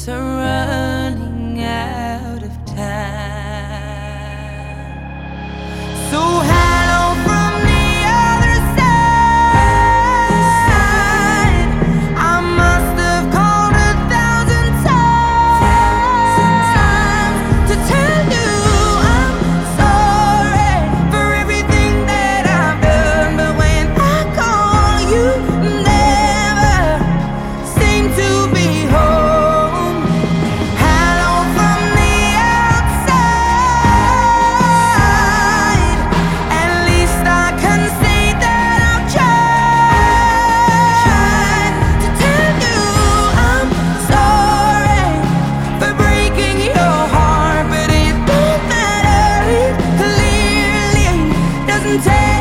surround. Take.